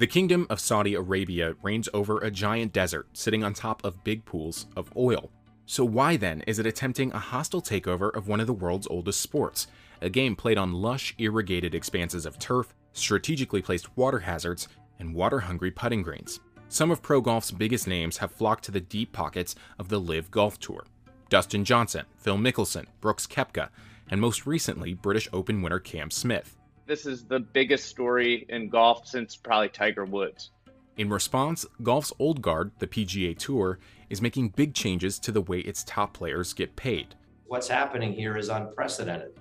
The Kingdom of Saudi Arabia reigns over a giant desert sitting on top of big pools of oil. So, why then is it attempting a hostile takeover of one of the world's oldest sports? A game played on lush, irrigated expanses of turf, strategically placed water hazards, and water hungry putting greens. Some of pro golf's biggest names have flocked to the deep pockets of the LIV Golf Tour. Dustin Johnson, Phil Mickelson, Brooks Koepka, and most recently, British Open winner Cam Smith. This is the biggest story in golf since probably Tiger Woods. In response, golf's old guard, the PGA Tour, is making big changes to the way its top players get paid. What's happening here is unprecedented.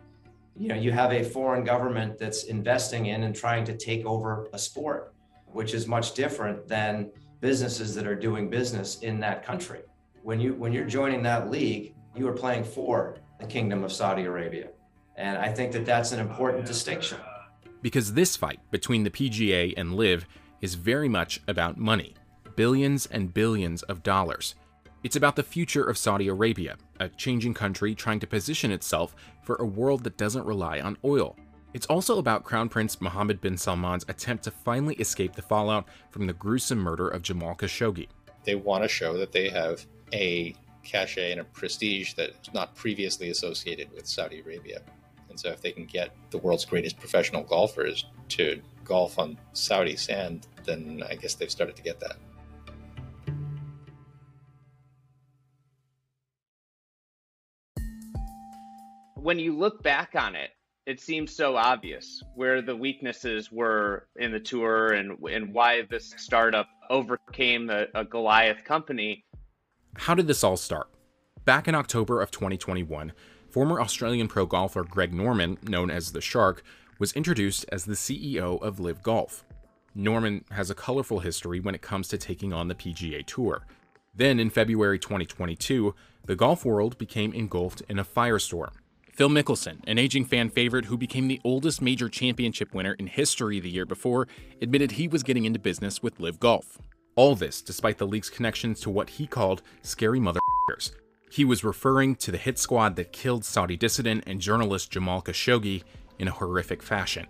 You know, you have a foreign government that's investing in and trying to take over a sport, which is much different than businesses that are doing business in that country. When you when you're joining that league, you are playing for the Kingdom of Saudi Arabia. And I think that that's an important distinction. Because this fight between the PGA and LIV is very much about money billions and billions of dollars. It's about the future of Saudi Arabia, a changing country trying to position itself for a world that doesn't rely on oil. It's also about Crown Prince Mohammed bin Salman's attempt to finally escape the fallout from the gruesome murder of Jamal Khashoggi. They want to show that they have a cachet and a prestige that's not previously associated with Saudi Arabia. And so, if they can get the world's greatest professional golfers to golf on Saudi sand, then I guess they've started to get that. when you look back on it, it seems so obvious where the weaknesses were in the tour and and why this startup overcame a, a Goliath company. How did this all start? Back in October of 2021, former Australian pro golfer Greg Norman, known as the Shark, was introduced as the CEO of LIV Golf. Norman has a colorful history when it comes to taking on the PGA Tour. Then in February 2022, the golf world became engulfed in a firestorm Phil Mickelson, an aging fan favorite who became the oldest major championship winner in history the year before, admitted he was getting into business with LIV Golf. All this despite the league's connections to what he called scary motherfuckers. He was referring to the hit squad that killed Saudi dissident and journalist Jamal Khashoggi in a horrific fashion.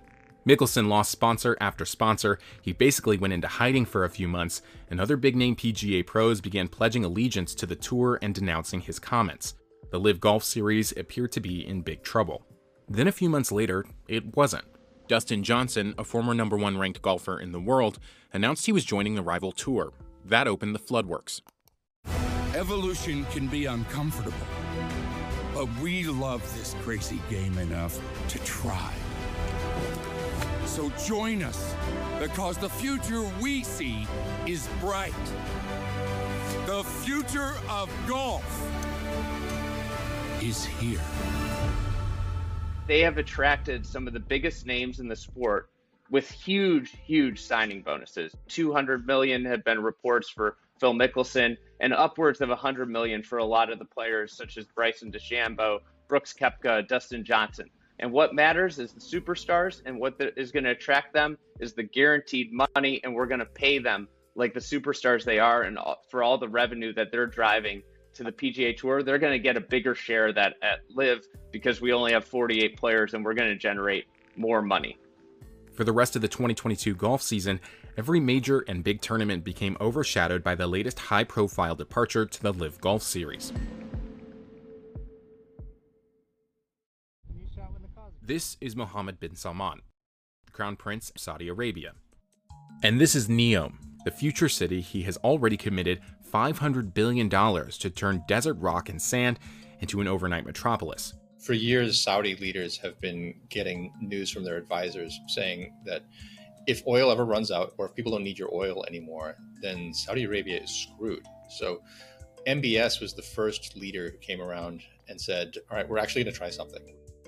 Mickelson lost sponsor after sponsor. He basically went into hiding for a few months, and other big name PGA pros began pledging allegiance to the tour and denouncing his comments the LIV Golf Series appeared to be in big trouble. Then a few months later, it wasn't. Dustin Johnson, a former number one ranked golfer in the world, announced he was joining the rival tour. That opened the floodworks. Evolution can be uncomfortable, but we love this crazy game enough to try. So join us, because the future we see is bright. The future of golf is here. They have attracted some of the biggest names in the sport with huge, huge signing bonuses. 200 million have been reports for Phil Mickelson, and upwards of 100 million for a lot of the players such as Bryson DeChambeau, Brooks Koepka, Dustin Johnson. And what matters is the superstars, and what the, is going to attract them is the guaranteed money, and we're going to pay them like the superstars they are, and for all the revenue that they're driving to the PGA Tour, they're going to get a bigger share of that at LIV because we only have 48 players and we're going to generate more money. For the rest of the 2022 golf season, every major and big tournament became overshadowed by the latest high profile departure to the LIV Golf Series. This is Mohammed bin Salman, Crown Prince of Saudi Arabia. And this is Neom, the future city he has already committed $500 billion to turn desert rock and sand into an overnight metropolis. For years, Saudi leaders have been getting news from their advisors saying that if oil ever runs out or if people don't need your oil anymore, then Saudi Arabia is screwed. So MBS was the first leader who came around and said, All right, we're actually going to try something.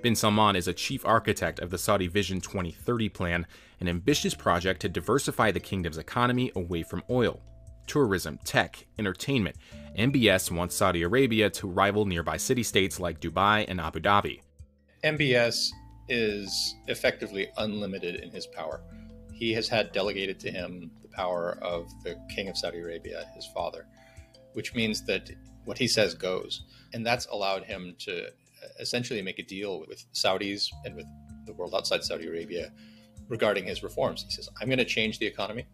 Bin Salman is a chief architect of the Saudi Vision 2030 plan, an ambitious project to diversify the kingdom's economy away from oil tourism, tech, entertainment, MBS wants Saudi Arabia to rival nearby city states like Dubai and Abu Dhabi. MBS is effectively unlimited in his power. He has had delegated to him the power of the King of Saudi Arabia, his father, which means that what he says goes. And that's allowed him to essentially make a deal with Saudis and with the world outside Saudi Arabia regarding his reforms. He says, I'm going to change the economy.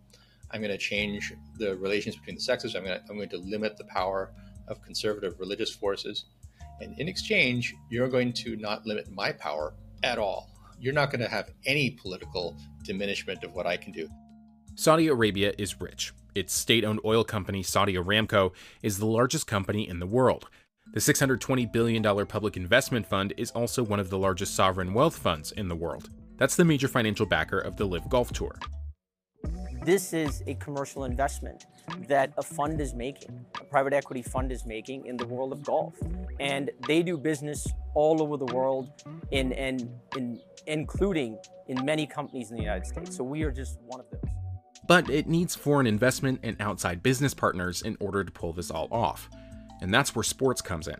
I'm going to change the relations between the sexes. I'm going to, I'm going to limit the power of conservative religious forces. And in exchange, you're going to not limit my power at all. You're not going to have any political diminishment of what I can do. Saudi Arabia is rich. Its state owned oil company, Saudi Aramco, is the largest company in the world. The $620 billion public investment fund is also one of the largest sovereign wealth funds in the world. That's the major financial backer of the LIV Golf Tour. This is a commercial investment that a fund is making, a private equity fund is making in the world of golf. And they do business all over the world, in, in, in, including in many companies in the United States. So we are just one of those. But it needs foreign investment and outside business partners in order to pull this all off. And that's where sports comes in.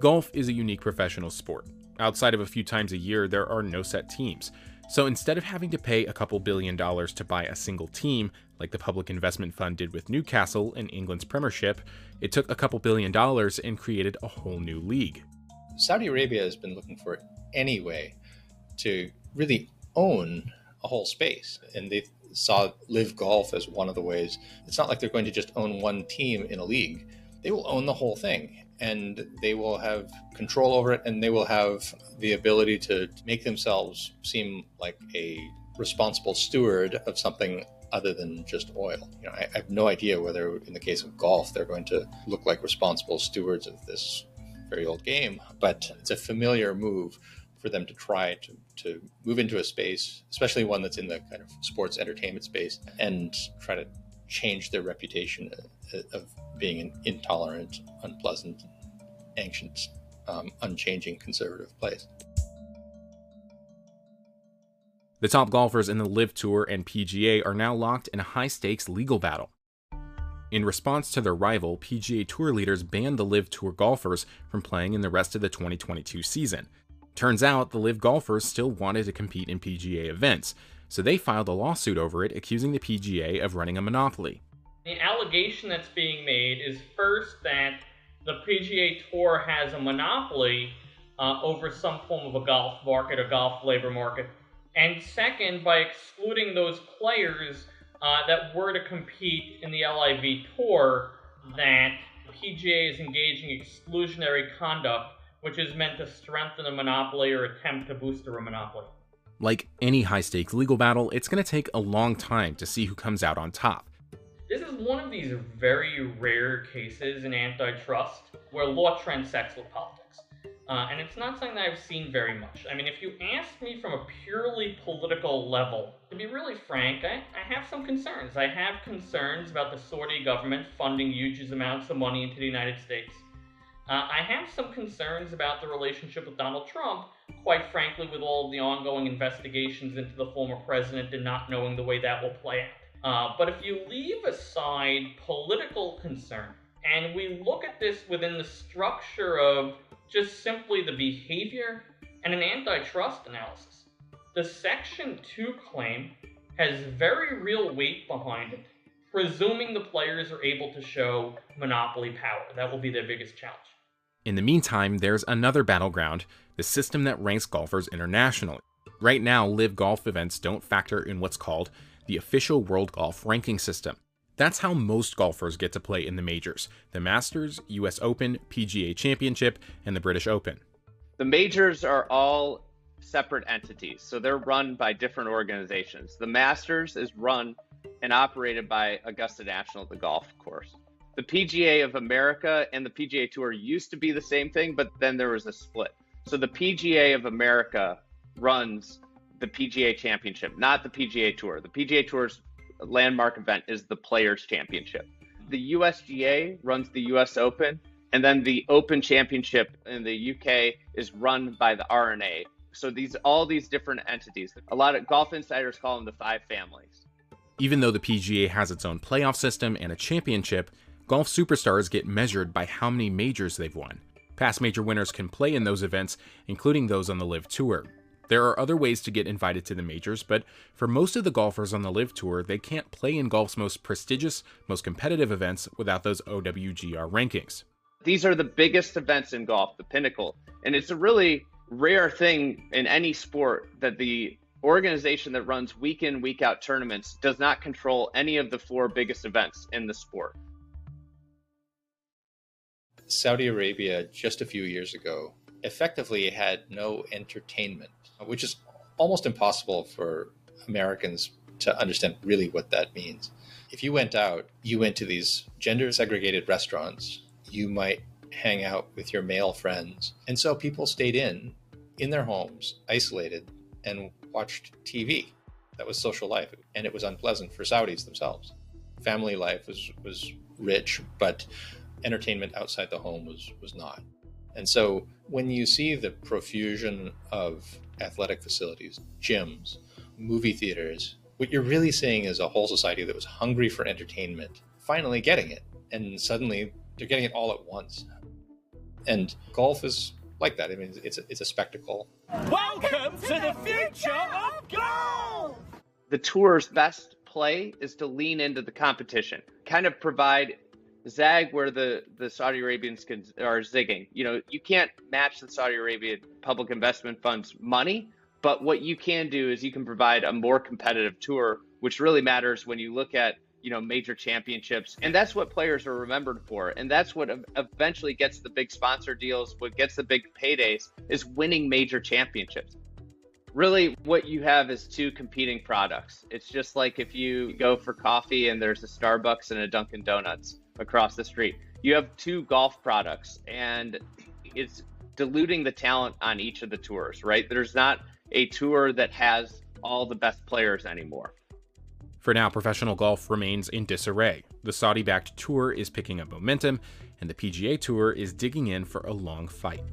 Golf is a unique professional sport. Outside of a few times a year, there are no set teams. So instead of having to pay a couple billion dollars to buy a single team, like the Public Investment Fund did with Newcastle in England's Premiership, it took a couple billion dollars and created a whole new league. Saudi Arabia has been looking for any way to really own a whole space, and they saw LIV Golf as one of the ways. It's not like they're going to just own one team in a league; they will own the whole thing and they will have control over it and they will have the ability to make themselves seem like a responsible steward of something other than just oil. You know, I, have no idea whether in the case of golf they're going to look like responsible stewards of this very old game, but it's a familiar move for them to try to, to move into a space, especially one that's in the kind of sports entertainment space, and try to change their reputation of being an intolerant, unpleasant, ancient, um, unchanging conservative place. The top golfers in the LIV Tour and PGA are now locked in a high stakes legal battle. In response to their rival, PGA Tour leaders banned the LIV Tour golfers from playing in the rest of the 2022 season. Turns out the LIV golfers still wanted to compete in PGA events, so they filed a lawsuit over it accusing the PGA of running a monopoly. The allegation that's being made is first that the PGA Tour has a monopoly uh, over some form of a golf market a golf labor market. And second, by excluding those players uh, that were to compete in the LIV Tour, that PGA is engaging exclusionary conduct, which is meant to strengthen a monopoly or attempt to booster a monopoly. Like any high stakes legal battle, it's going to take a long time to see who comes out on top. This is one of these very rare cases in antitrust where law transects with politics. Uh, and it's not something that I've seen very much. I mean, if you ask me from a purely political level, to be really frank, I, I have some concerns. I have concerns about the Saudi government funding huge amounts of money into the United States. Uh, I have some concerns about the relationship with Donald Trump, quite frankly, with all of the ongoing investigations into the former president and not knowing the way that will play out. Uh, but if you leave aside political concern and we look at this within the structure of just simply the behavior and an antitrust analysis, the Section 2 claim has very real weight behind it, presuming the players are able to show monopoly power. That will be their biggest challenge. In the meantime, there's another battleground the system that ranks golfers internationally. Right now, LIV golf events don't factor in what's called the official World Golf Ranking System. That's how most golfers get to play in the majors the Masters, US Open, PGA Championship, and the British Open. The majors are all separate entities, so they're run by different organizations. The Masters is run and operated by Augusta National, the golf course. The PGA of America and the PGA Tour used to be the same thing, but then there was a split. So the PGA of America runs the PGA Championship, not the PGA Tour. The PGA Tour's landmark event is the Players Championship. The USGA runs the US Open, and then the Open Championship in the UK is run by the R&A. So these all these different entities. A lot of golf insiders call them the five families. Even though the PGA has its own playoff system and a championship, golf superstars get measured by how many majors they've won. Past major winners can play in those events, including those on the LIV Tour. There are other ways to get invited to the majors, but for most of the golfers on the LIV Tour, they can't play in golf's most prestigious, most competitive events without those OWGR rankings. These are the biggest events in golf, the pinnacle. And it's a really rare thing in any sport that the organization that runs week in, week out tournaments does not control any of the four biggest events in the sport. Saudi Arabia, just a few years ago, effectively had no entertainment, which is almost impossible for Americans to understand really what that means. If you went out, you went to these gender segregated restaurants, you might hang out with your male friends. And so people stayed in, in their homes, isolated, and watched TV. That was social life, and it was unpleasant for Saudis themselves. Family life was, was rich, but entertainment outside the home was, was not. And so when you see the profusion of athletic facilities, gyms, movie theaters, what you're really seeing is a whole society that was hungry for entertainment, finally getting it. And suddenly they're getting it all at once. And golf is like that. I mean, it's a, it's a spectacle. Welcome to the future of golf! The tour's best play is to lean into the competition, kind of provide zag where the, the Saudi Arabians can, are zigging. You know, you can't match the Saudi Arabian public investment funds money, but what you can do is you can provide a more competitive tour, which really matters when you look at you know major championships. And that's what players are remembered for. And that's what eventually gets the big sponsor deals what gets the big paydays is winning major championships. Really what you have is two competing products. It's just like if you go for coffee and there's a starbucks and a dunkin donuts across the street you have two golf products and it's diluting the talent on each of the tours right there's not a tour that has all the best players anymore for now, professional golf remains in disarray. The Saudi backed tour is picking up momentum, and the PGA Tour is digging in for a long fight.